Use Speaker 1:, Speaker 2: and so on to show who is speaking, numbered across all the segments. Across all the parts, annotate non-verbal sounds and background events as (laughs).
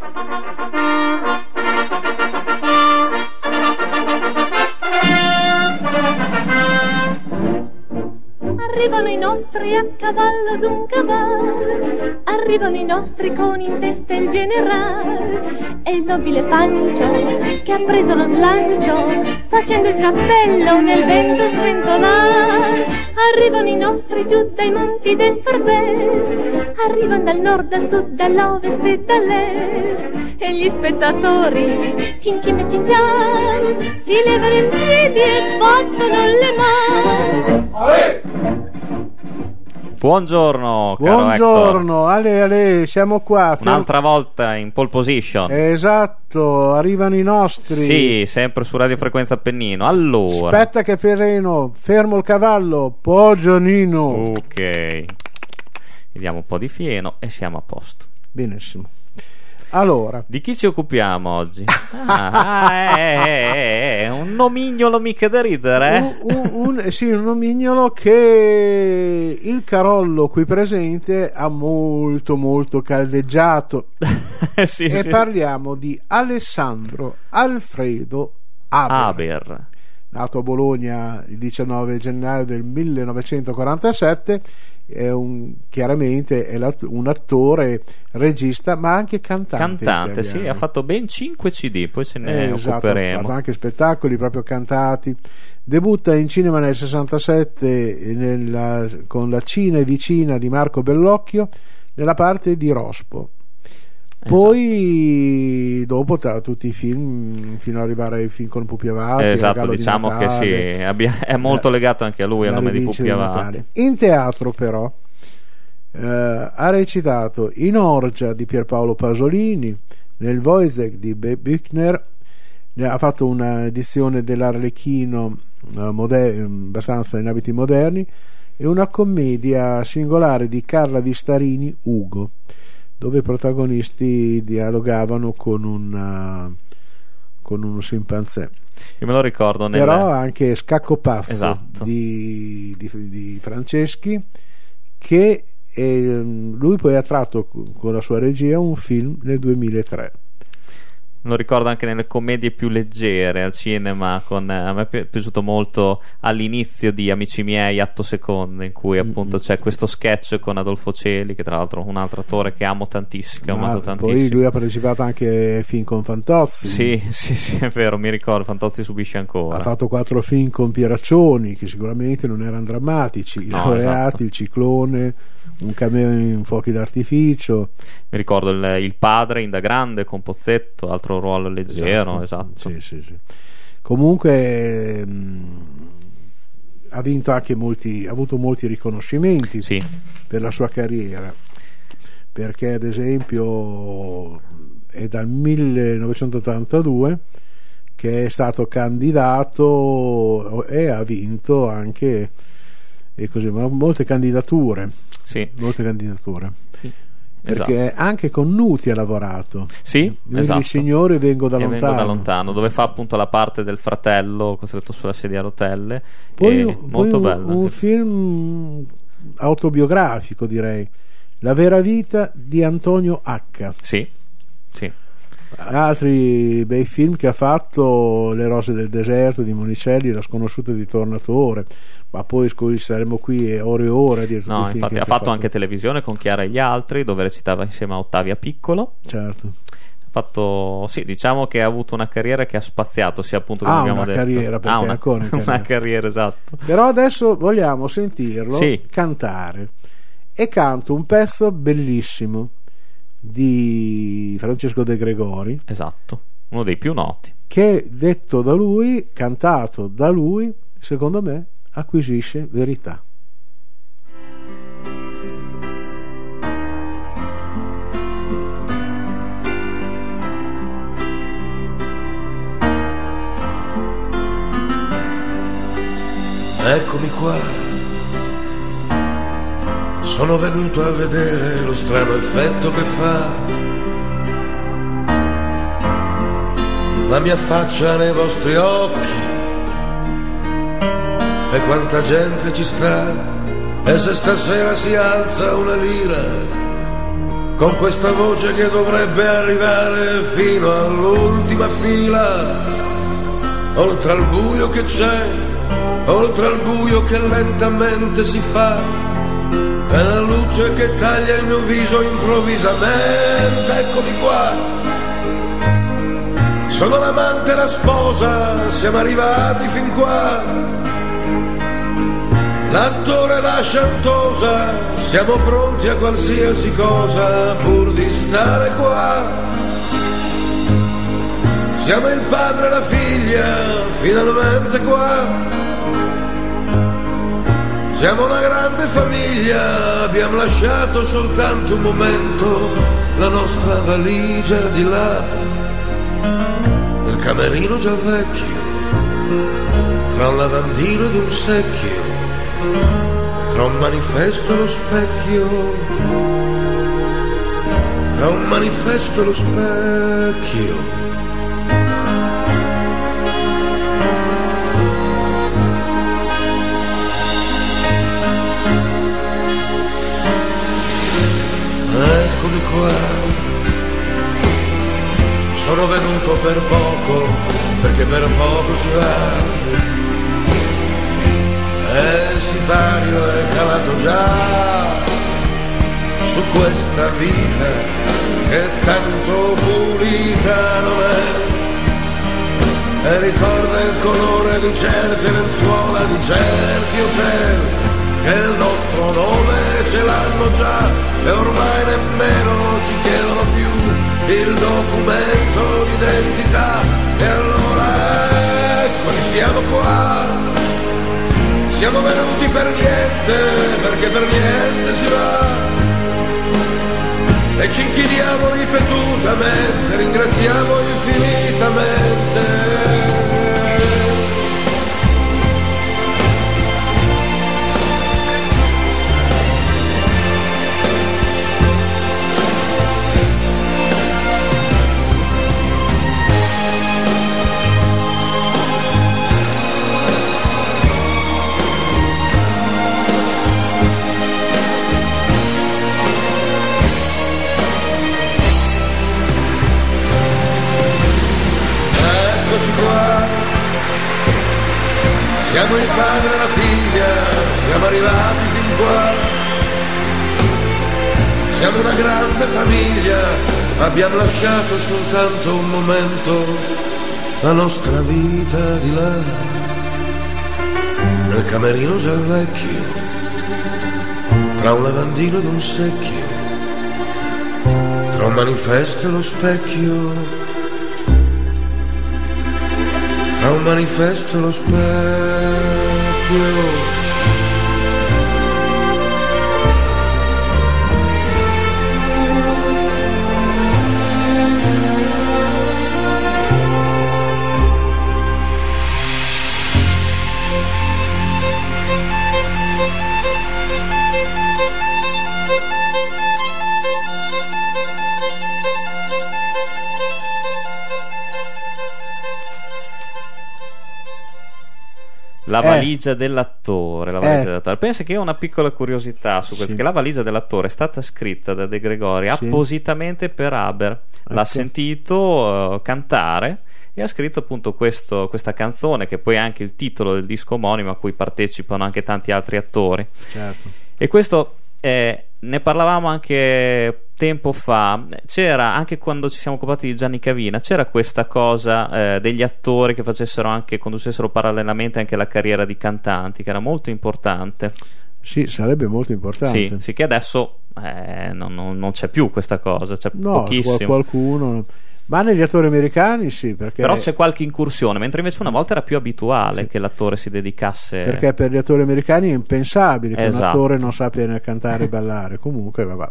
Speaker 1: Thank you. Arrivano i nostri a cavallo d'un cavallo, arrivano i nostri con in testa il generale e il nobile Pancio che ha preso lo slancio facendo il cappello nel vento sventolare. Arrivano i nostri giù dai monti del Farbes, arrivano dal nord, dal sud, dall'ovest e dall'est. E gli spettatori cin cin e cincian si levano in piedi e battono le mani.
Speaker 2: Buongiorno, caro
Speaker 3: Buongiorno, Ale, Ale, siamo qua.
Speaker 2: Hector. Un'altra volta in pole position.
Speaker 3: Esatto, arrivano i nostri.
Speaker 2: Sì, sempre su Radio Frequenza Appennino. Allora.
Speaker 3: Aspetta che Ferreno, fermo il cavallo, Poggianino.
Speaker 2: Ok. Vediamo un po' di fieno e siamo a posto.
Speaker 3: Benissimo. Allora,
Speaker 2: di chi ci occupiamo oggi? (laughs) Ah, è, è, è, un nomignolo mica da ridere. Eh?
Speaker 3: Un, un, un, sì, un nomignolo che il Carollo qui presente ha molto molto caldeggiato. (laughs)
Speaker 2: sì,
Speaker 3: e
Speaker 2: sì.
Speaker 3: parliamo di Alessandro Alfredo Aber.
Speaker 2: Aber.
Speaker 3: Nato a Bologna il 19 gennaio del 1947 è un, chiaramente è un attore, regista, ma anche cantante.
Speaker 2: Cantante, sì, ha fatto ben 5 CD, poi ce ne
Speaker 3: eh,
Speaker 2: occuperemo.
Speaker 3: Esatto, ha fatto anche spettacoli proprio cantati. Debutta in cinema nel 67 nella, con La Cina vicina di Marco Bellocchio nella parte di Rospo. Poi esatto. dopo tra tutti i film fino ad arrivare ai film con Pupi Avati
Speaker 2: esatto diciamo che sì abbia, è molto legato anche a lui al nome di Pupi Avati
Speaker 3: in teatro però eh, ha recitato in Orgia di Pierpaolo Pasolini nel Voisek di Be Büchner ha fatto un'edizione dell'Arlecchino eh, moder- abbastanza in abiti moderni e una commedia singolare di Carla Vistarini Ugo dove i protagonisti dialogavano con un con un scimpanzé.
Speaker 2: Io me lo ricordo. Nel...
Speaker 3: Però anche Scacco Passo
Speaker 2: esatto.
Speaker 3: di, di, di, Franceschi, che eh, lui poi ha tratto con la sua regia un film nel 2003
Speaker 2: lo ricordo anche nelle commedie più leggere al cinema. Con, a me è piaciuto molto all'inizio di Amici miei, atto secondo, in cui appunto c'è questo sketch con Adolfo Celi, che tra l'altro è un altro attore che amo tantissimo. Ho amato tantissimo.
Speaker 3: Poi lui ha partecipato anche ai film con Fantozzi.
Speaker 2: Sì, (laughs) sì, sì, è vero, mi ricordo. Fantozzi subisce ancora.
Speaker 3: Ha fatto quattro film con Pieraccioni, che sicuramente non erano drammatici. I
Speaker 2: No,
Speaker 3: laureati,
Speaker 2: esatto.
Speaker 3: il ciclone, un cameo in fuochi d'artificio.
Speaker 2: Mi ricordo il, il padre in da grande con Pozzetto, altro ruolo leggero, esatto.
Speaker 3: Sì, sì, sì. Comunque mh, ha vinto anche molti, ha avuto molti riconoscimenti
Speaker 2: Sì.
Speaker 3: per la sua carriera. Perché, ad esempio, è dal 1982 che è stato candidato e ha vinto anche e così, molte candidature.
Speaker 2: Sì.
Speaker 3: Molte candidature.
Speaker 2: Sì.
Speaker 3: Perché
Speaker 2: Esatto.
Speaker 3: anche con Nuti ha lavorato.
Speaker 2: Sì,
Speaker 3: Lui
Speaker 2: esatto.
Speaker 3: il signore vengo da lontano.
Speaker 2: vengo da lontano, dove fa appunto la parte del fratello costretto sulla sedia a rotelle.
Speaker 3: Poi, poi
Speaker 2: molto
Speaker 3: un,
Speaker 2: bello.
Speaker 3: un film autobiografico, direi. La vera vita di Antonio H.
Speaker 2: Sì, sì.
Speaker 3: Altri bei film che ha fatto Le rose del deserto di Monicelli, La sconosciuta di Tornatore, ma poi saremo qui ore e ore a dire
Speaker 2: No, infatti ha fatto anche televisione con Chiara e gli altri, dove recitava insieme a Ottavia Piccolo.
Speaker 3: Certo.
Speaker 2: Ha fatto, sì, diciamo che ha avuto una carriera che ha spaziato, sia appunto come
Speaker 3: Ah,
Speaker 2: abbiamo
Speaker 3: una
Speaker 2: detto.
Speaker 3: carriera, perché
Speaker 2: Ah, una,
Speaker 3: ancora (laughs)
Speaker 2: una
Speaker 3: carriera.
Speaker 2: carriera, esatto.
Speaker 3: Però adesso vogliamo sentirlo
Speaker 2: Sì.
Speaker 3: cantare. E canto un pezzo bellissimo di Francesco De Gregori,
Speaker 2: Esatto, uno dei più noti.
Speaker 3: che detto da lui, cantato da lui, secondo me acquisisce verità.
Speaker 4: Eccomi qua. Sono venuto a vedere lo strano effetto che fa. La mia faccia nei vostri occhi. E quanta gente ci sta. E se stasera si alza una lira, con questa voce che dovrebbe arrivare fino all'ultima fila, oltre al buio che c'è, oltre al buio che lentamente si fa, e la luce che taglia il mio viso improvvisamente, eccomi qua. Sono l'amante e la sposa, siamo arrivati fin qua. L'attore e la sciantosa, siamo pronti a qualsiasi cosa pur di stare qua. Siamo il padre e la figlia, finalmente qua. Siamo una grande famiglia, abbiamo lasciato soltanto un momento la nostra valigia di là nel camerino già vecchio, tra un lavandino ed un secchio, tra un manifesto e lo specchio, tra un manifesto e lo specchio. Qua, sono venuto per poco, perché per poco si va. E il sipario è calato già su questa vita che tanto pulita non è. E ricorda il colore di certe lenzuola, di certi hotel, che il nostro nome ce l'hanno già e ormai nemmeno ci chiedono più il documento d'identità. E allora eccoci siamo qua. Siamo venuti per niente perché per niente si va. E ci inchiniamo ripetutamente ringraziamo infinitamente grande famiglia, abbiamo lasciato soltanto un momento la nostra vita di là. Nel camerino già vecchio, tra un lavandino ed un secchio, tra un manifesto e lo specchio tra un manifesto e lo specchio.
Speaker 2: La
Speaker 3: Eh.
Speaker 2: valigia dell'attore, la valigia
Speaker 3: Eh.
Speaker 2: dell'attore. Pensa che ho una piccola curiosità su questo:
Speaker 3: Sì.
Speaker 2: che la valigia dell'attore è stata scritta da De Gregori
Speaker 3: Sì.
Speaker 2: appositamente per Haber. L'ha
Speaker 3: Ecco.
Speaker 2: sentito eh, cantare e ha scritto appunto questo- questa canzone, che poi è anche il titolo del disco omonimo a cui partecipano anche tanti altri attori.
Speaker 3: Certo.
Speaker 2: E questo eh, ne parlavamo anche tempo fa. C'era anche quando ci siamo occupati di Gianni Cavina, c'era questa cosa eh, degli attori che facessero anche, conducessero parallelamente anche la carriera di cantanti, che era molto importante.
Speaker 3: Sì, sarebbe molto importante.
Speaker 2: Sì, sì, che adesso eh, non, non- non c'è più questa cosa, c'è
Speaker 3: No,
Speaker 2: pochissimo.
Speaker 3: qual- qualcuno. Ma negli attori americani sì, perché,
Speaker 2: Però c'è qualche incursione, mentre invece una volta era più abituale
Speaker 3: Sì.
Speaker 2: che l'attore si dedicasse.
Speaker 3: perché per gli attori americani è impensabile che un
Speaker 2: Esatto.
Speaker 3: attore non sappia né cantare e ballare. Comunque, vabbè.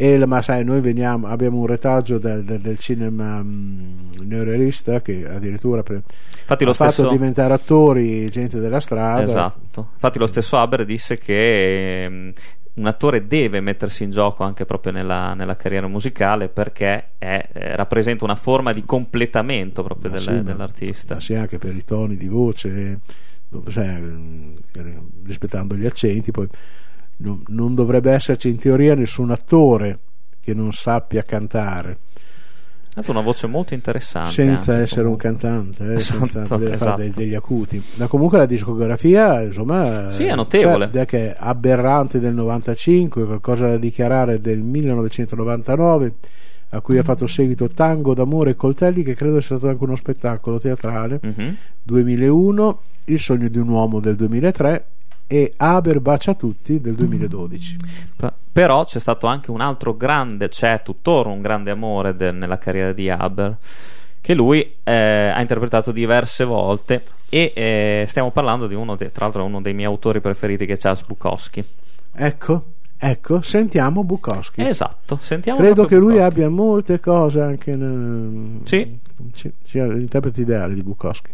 Speaker 3: E, ma sai, noi veniamo, abbiamo un retaggio del, del- del cinema mm, neorealista che addirittura pre-
Speaker 2: Infatti, lo
Speaker 3: ha fatto
Speaker 2: stesso.
Speaker 3: diventare attori gente della strada.
Speaker 2: Esatto. Infatti, lo stesso Haber disse che ehm, un attore deve mettersi in gioco anche proprio nella, nella carriera musicale perché è- eh, rappresenta una forma di completamento proprio
Speaker 3: Ma
Speaker 2: del-
Speaker 3: sì,
Speaker 2: dell'artista.
Speaker 3: ma sì, anche per i toni di voce, sai, mm, rispettando gli accenti, poi non, dovrebbe esserci in teoria nessun attore che non sappia cantare
Speaker 2: Ha una voce molto interessante.
Speaker 3: senza
Speaker 2: anche,
Speaker 3: essere un
Speaker 2: comunque.
Speaker 3: cantante, eh,
Speaker 2: Esatto,
Speaker 3: senza voler fare
Speaker 2: esatto.
Speaker 3: dei- degli acuti. Ma comunque la discografia, insomma,
Speaker 2: Sì, è notevole.
Speaker 3: cioè, che è aberrante del 95, qualcosa da dichiarare del 1999, a cui ha fatto seguito Tango d'amore e coltelli, che credo sia stato anche uno spettacolo teatrale.
Speaker 2: Mhm.
Speaker 3: 2001, Il sogno di un uomo del 2003 e Aber bacia tutti del 2012.
Speaker 2: P- Però c'è stato anche un altro grande, c'è tuttora un grande amore de- nella carriera di Haber, che lui eh, ha interpretato diverse volte e eh, stiamo parlando di uno, de- tra l'altro uno dei miei autori preferiti che è Charles Bukowski.
Speaker 3: Ecco, ecco, sentiamo Bukowski.
Speaker 2: Esatto, sentiamo
Speaker 3: Credo che
Speaker 2: proprio
Speaker 3: lui
Speaker 2: Bukowski.
Speaker 3: abbia molte cose anche nel...
Speaker 2: Sì.
Speaker 3: Sì, sia l'interprete ideale di Bukowski.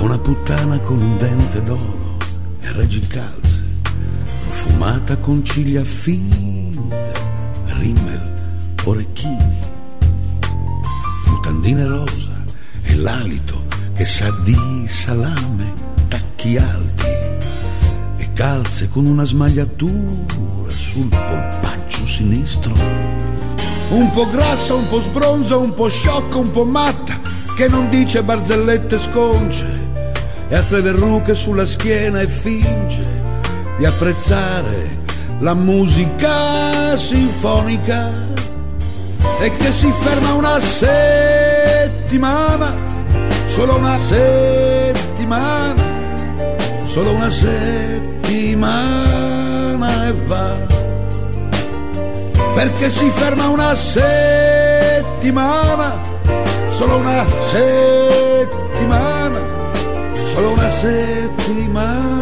Speaker 5: Una puttana con un dente d'oro e reggicalze, profumata con ciglia finte, rimmel, orecchini, mutandine rosa e l'alito che sa di salame, tacchi alti e calze con una smagliatura sul polpaccio sinistro. Un po' grassa, un po' sbronza, un po' sciocca, un po' matta, che non dice barzellette sconce, e ha tre verruche sulla schiena e finge di apprezzare la musica sinfonica, e che si ferma una settimana, solo una settimana, solo una settimana e va. Perché si ferma una settimana, solo una settimana, solo una settimana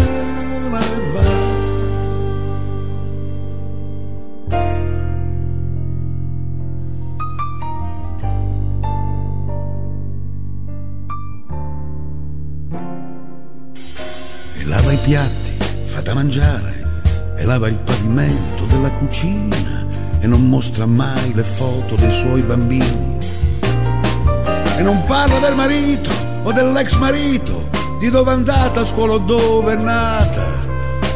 Speaker 5: va. E lava i piatti, fa da mangiare, e lava il pavimento della cucina e non mostra mai le foto dei suoi bambini. E non parla del marito o dell'ex marito, di dove è andata a scuola o dove è nata,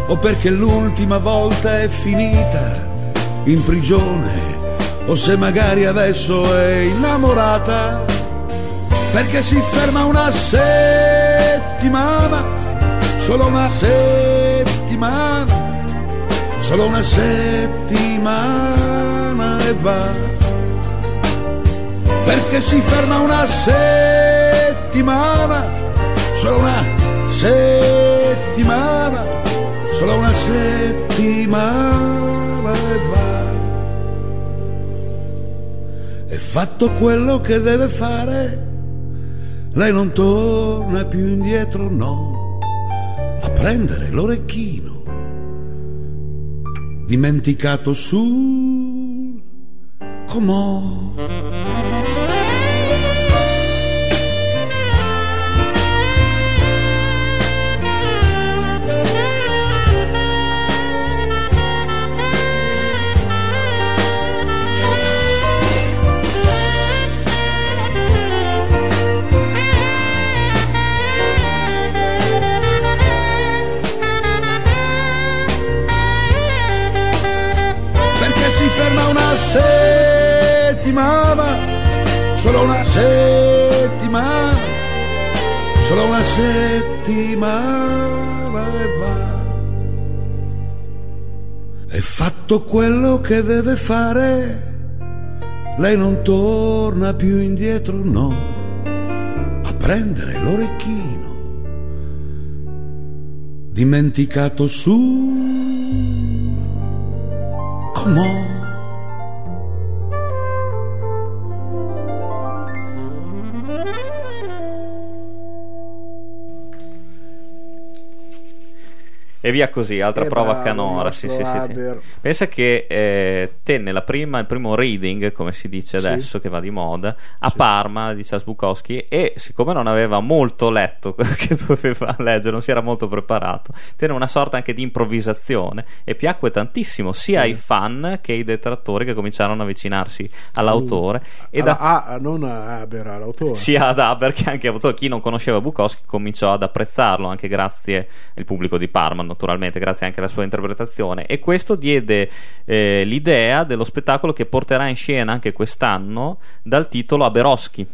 Speaker 5: o perché l'ultima volta è finita? In prigione, o se magari adesso è innamorata, perché si ferma una settimana, solo una settimana? Solo una settimana e va. Perché si ferma una settimana, solo una settimana, solo una settimana e va. E fatto quello che deve fare, lei non torna più indietro, no, a prendere l'orecchino dimenticato sul comò. Fatto quello che deve fare, lei non torna più indietro, no, a prendere l'orecchino, dimenticato su. Comò.
Speaker 2: E via così, altra
Speaker 3: Eh,
Speaker 2: prova
Speaker 3: bravo,
Speaker 2: canora. Sì, sì, sì. Pensa che eh, tenne la prima, il primo reading, come si dice adesso, che va di moda, a Parma di Charles Bukowski e siccome non aveva molto letto (laughs) quello che doveva leggere, non si era molto preparato, tenne una sorta anche di improvvisazione e piacque tantissimo sia ai fan che ai detrattori che cominciarono a avvicinarsi all'autore e
Speaker 3: Alla-
Speaker 2: da
Speaker 3: ah, non a Haber, all'autore.
Speaker 2: sia ad Haber che anche autore. Chi non conosceva Bukowski cominciò ad apprezzarlo anche grazie al pubblico di Parma, naturalmente, grazie anche alla sua interpretazione. E questo diede eh, l'idea dello spettacolo che porterà in scena anche quest'anno dal titolo Aberoschi.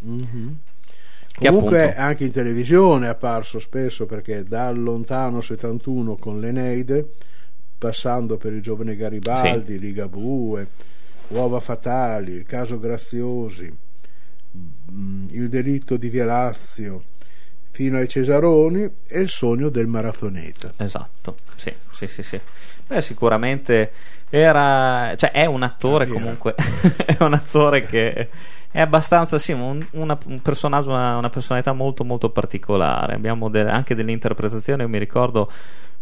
Speaker 3: Mhm.
Speaker 2: Che
Speaker 3: Comunque
Speaker 2: appunto-
Speaker 3: anche in televisione è apparso spesso perché dal lontano 71 con l'Eneide, passando per il giovane Garibaldi, Ligabue, Uova Fatali, il caso Graziosi, mm, il delitto di Via Lazio, fino ai Cesaroni e il sogno del maratoneta.
Speaker 2: Esatto, sì, sì, sì, sì. Beh, sicuramente era, cioè è un attore comunque, (laughs) è un attore che è abbastanza, sì, un, una- un personaggio, una, una personalità molto molto particolare. Abbiamo de- anche delle interpretazioni, io mi ricordo,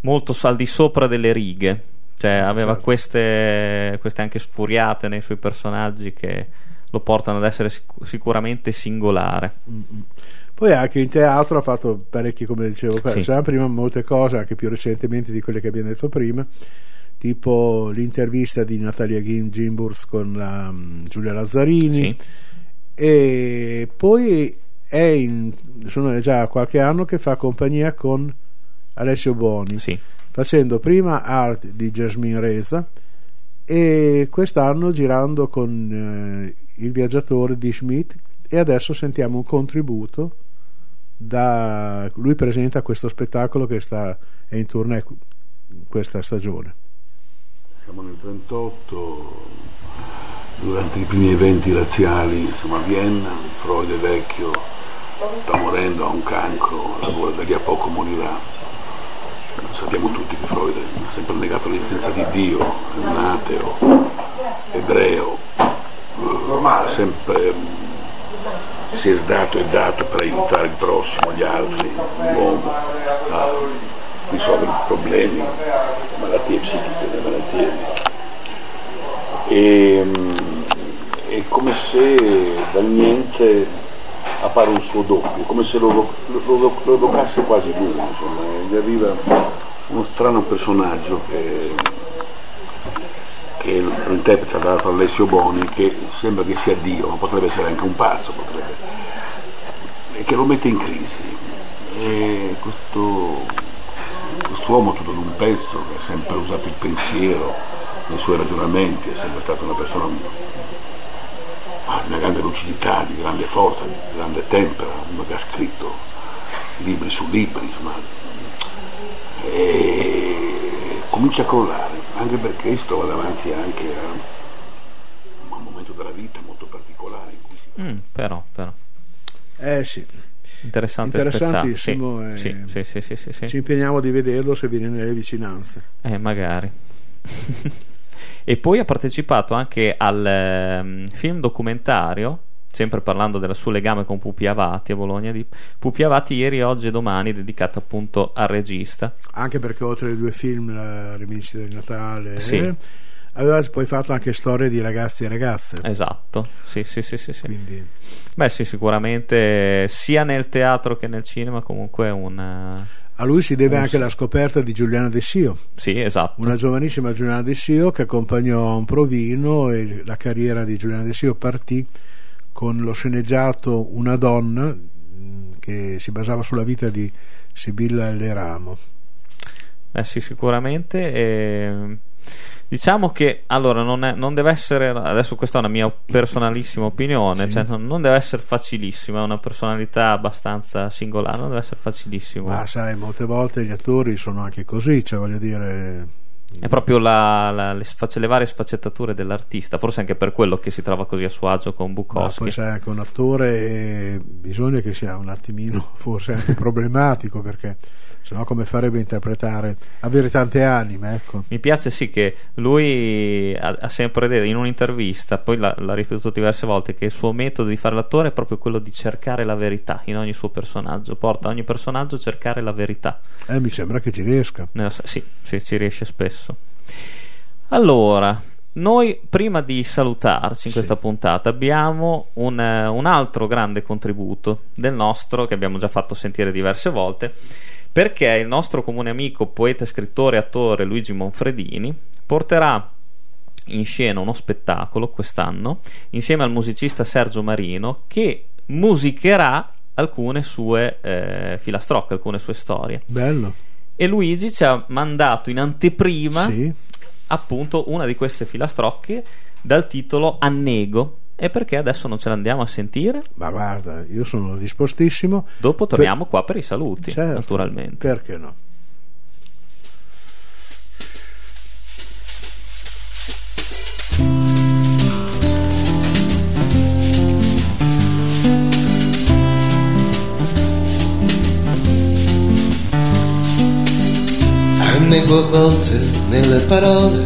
Speaker 2: molto al di sopra delle righe. Cioè aveva
Speaker 3: certo.
Speaker 2: queste, queste anche sfuriate nei suoi personaggi che lo portano ad essere sic- sicuramente singolare.
Speaker 3: Mm-mm. Poi anche in teatro ha fatto parecchie, come dicevo
Speaker 2: Sì.
Speaker 3: c'erano prima molte cose, anche più recentemente di quelle che abbiamo detto prima, tipo l'intervista di Natalia Gim- Gimburs con la, mm, Giulia Lazzarini
Speaker 2: Sì.
Speaker 3: e poi è in, sono già qualche anno che fa compagnia con Alessio Boni,
Speaker 2: Sì.
Speaker 3: facendo prima art di Jasmine Reza e quest'anno girando con eh, il viaggiatore di Schmidt e adesso sentiamo un contributo da lui presenta questo spettacolo che sta è in tournée questa stagione
Speaker 6: Siamo nel 38, durante i primi eventi razziali, siamo a Vienna, Freud è vecchio, sta morendo, ha un cancro, lavora da lì a poco morirà. Sappiamo tutti che Freud ha sempre negato l'esistenza di Dio, è un ateo, ebreo, ha sempre si è sdato e dato per aiutare il prossimo, gli altri, l'uomo a risolvere i problemi, malattie psichiche, le malattie. E, mm, è come se dal niente appare un suo doppio, come se lo, lo, quasi lui, insomma, gli arriva uno strano personaggio che, che lo interpreta tra Alessio Boni, che sembra che sia Dio, ma potrebbe essere anche un pazzo, potrebbe, e che lo mette in crisi. E questo, quest'uomo tutto d'un pezzo, che ha sempre usato il pensiero nei suoi ragionamenti, è sempre stato una persona ha una grande lucidità, di grande forza, di grande tempera, uno che ha scritto libri su libri, insomma, e comincia a crollare, anche perché trova davanti anche a un momento della vita molto particolare in cui si
Speaker 2: Mm, però, però.
Speaker 3: eh sì
Speaker 2: Interessante
Speaker 3: Interessantissimo.
Speaker 2: Sì,
Speaker 3: eh.
Speaker 2: sì, sì, sì, sì, sì.
Speaker 3: ci impegniamo di vederlo se viene nelle vicinanze
Speaker 2: Eh, magari. (laughs) e poi ha partecipato anche al ehm, film documentario, sempre parlando del suo legame con Pupi Avati a Bologna, di Pupi Avati ieri, oggi e domani, dedicato appunto al regista.
Speaker 3: anche perché oltre ai due film la rivincita di Natale
Speaker 2: Sì.
Speaker 3: eh, aveva poi fatto anche storie di ragazzi e ragazze
Speaker 2: Esatto, sì, sì, sì, sì, sì.
Speaker 3: quindi
Speaker 2: Beh, sì, sicuramente sia nel teatro che nel cinema, comunque una.
Speaker 3: a lui si deve
Speaker 2: Un
Speaker 3: anche la scoperta di Giuliana De Sio
Speaker 2: Sì, esatto.
Speaker 3: una giovanissima Giuliana De Sio che accompagnò un provino e la carriera di Giuliana De Sio partì con lo sceneggiato Una donna mh, che si basava sulla vita di Sibilla Leramo
Speaker 2: Eh sì, sicuramente. e Diciamo che allora non, è- non deve essere. Adesso questa è una mia personalissima opinione.
Speaker 3: Sì.
Speaker 2: Cioè, non, non deve essere facilissima. È una personalità abbastanza singolare. Non deve essere facilissimo.
Speaker 3: ma sai molte volte gli attori sono anche così cioè voglio dire
Speaker 2: È proprio la- la- le, sfacce- le varie sfaccettature dell'artista. Forse anche per quello che si trova così a suo agio con
Speaker 3: ma
Speaker 2: Bukowski.
Speaker 3: poi sai anche un attore bisogna che sia un attimino forse anche (laughs) problematico perché se no come farebbe a interpretare avere tante anime ecco
Speaker 2: Mi piace sì che lui ha, ha sempre detto in un'intervista, poi l'ha, l'ha ripetuto diverse volte, che il suo metodo di fare l'attore è proprio quello di cercare la verità in ogni suo personaggio, porta ogni personaggio a cercare la verità.
Speaker 3: eh, mi sembra che ci riesca
Speaker 2: Nella- sì, sì, ci riesce spesso. Allora, noi prima di salutarci in
Speaker 3: Sì.
Speaker 2: questa puntata abbiamo un, eh, un altro grande contributo del nostro che abbiamo già fatto sentire diverse volte perché il nostro comune amico, poeta, scrittore e attore Luigi Monfredini porterà in scena uno spettacolo quest'anno insieme al musicista Sergio Marino che musicherà alcune sue eh, filastrocche, alcune sue storie.
Speaker 3: bello
Speaker 2: E Luigi ci ha mandato in anteprima
Speaker 3: sì
Speaker 2: appunto una di queste filastrocche dal titolo Annego. E perché adesso non ce l'andiamo a sentire?
Speaker 3: ma guarda io sono dispostissimo
Speaker 2: Dopo torniamo qua per i saluti,
Speaker 3: Certo,
Speaker 2: naturalmente.
Speaker 3: perché no
Speaker 7: Annego a volte nelle parole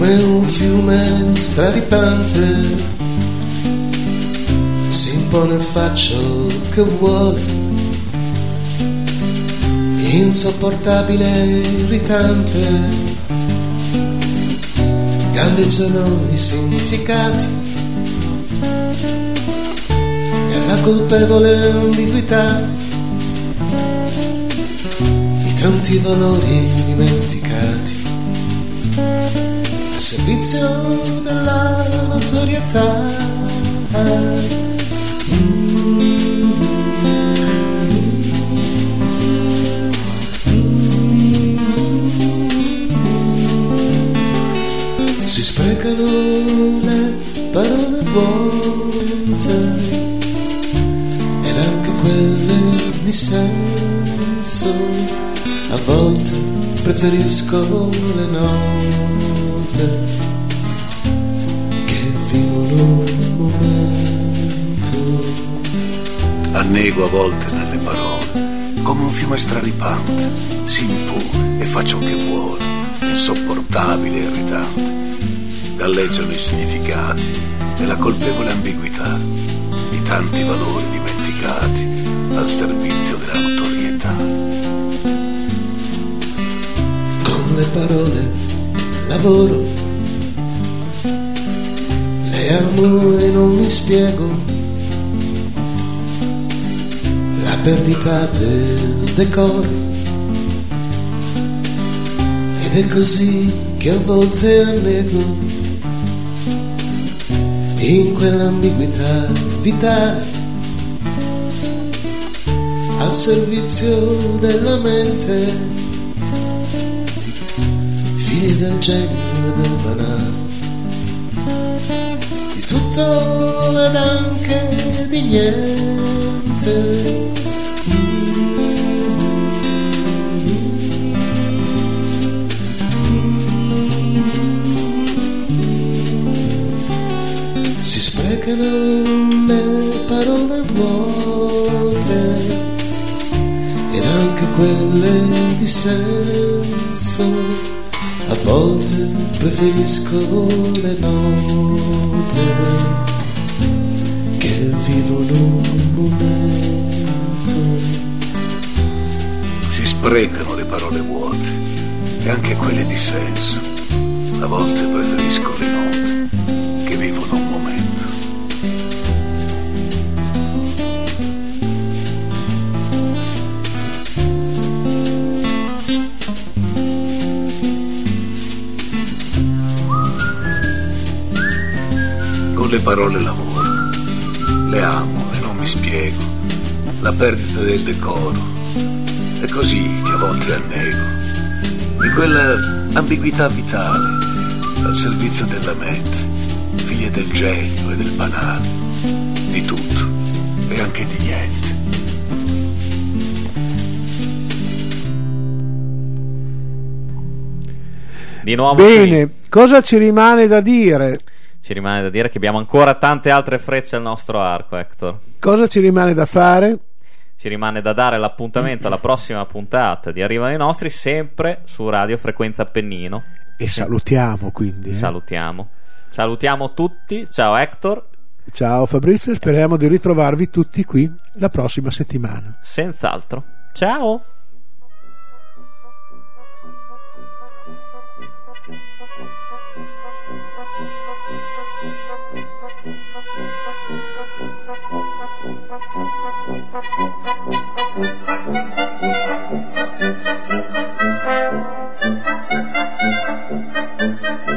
Speaker 7: come un fiume straripante. Si impone faccio che vuole. Insopportabile e irritante. Galleggiano i significati. E la colpevole ambiguità. I tanti valori dimenticati servizio della notorietà. Si sprecano le parole vuote ed anche quelle di senso. A volte preferisco le note
Speaker 8: Annego a volte nelle parole, come un fiume straripante, si impone e fa ciò che vuole, insopportabile e irritante. Galleggiano i significati e la colpevole ambiguità di tanti valori dimenticati al servizio della notorietà.
Speaker 7: Con le parole lavoro, le amo e non mi spiego. Perdita del decoro. Ed è così che a volte annego in quell'ambiguità vitale al servizio della mente figli del genio e del banale, di tutto ed anche di niente. Le parole vuote ed anche quelle di senso. A volte preferisco le note che vivono un momento.
Speaker 8: Si sprecano le parole vuote e anche quelle di senso. A volte preferisco le note le parole lavoro, le amo e non mi spiego, la perdita del decoro, è così che a volte annego, di quella ambiguità vitale, al servizio della mente, figlia del genio e del banale, di tutto e anche di niente.
Speaker 2: Di nuovo
Speaker 3: Bene,
Speaker 2: qui.
Speaker 3: cosa ci rimane da dire?
Speaker 2: Ci rimane da dire che abbiamo ancora tante altre frecce al nostro arco, Hector.
Speaker 3: Cosa ci rimane da fare?
Speaker 2: ci rimane da dare l'appuntamento alla prossima puntata di Arrivano i nostri, sempre su Radio Frequenza Appennino.
Speaker 3: E salutiamo quindi. eh.
Speaker 2: Salutiamo. Salutiamo tutti. Ciao Hector.
Speaker 3: Ciao Fabrizio, speriamo di ritrovarvi tutti qui la prossima settimana.
Speaker 2: Senz'altro. Ciao.
Speaker 1: Thank you.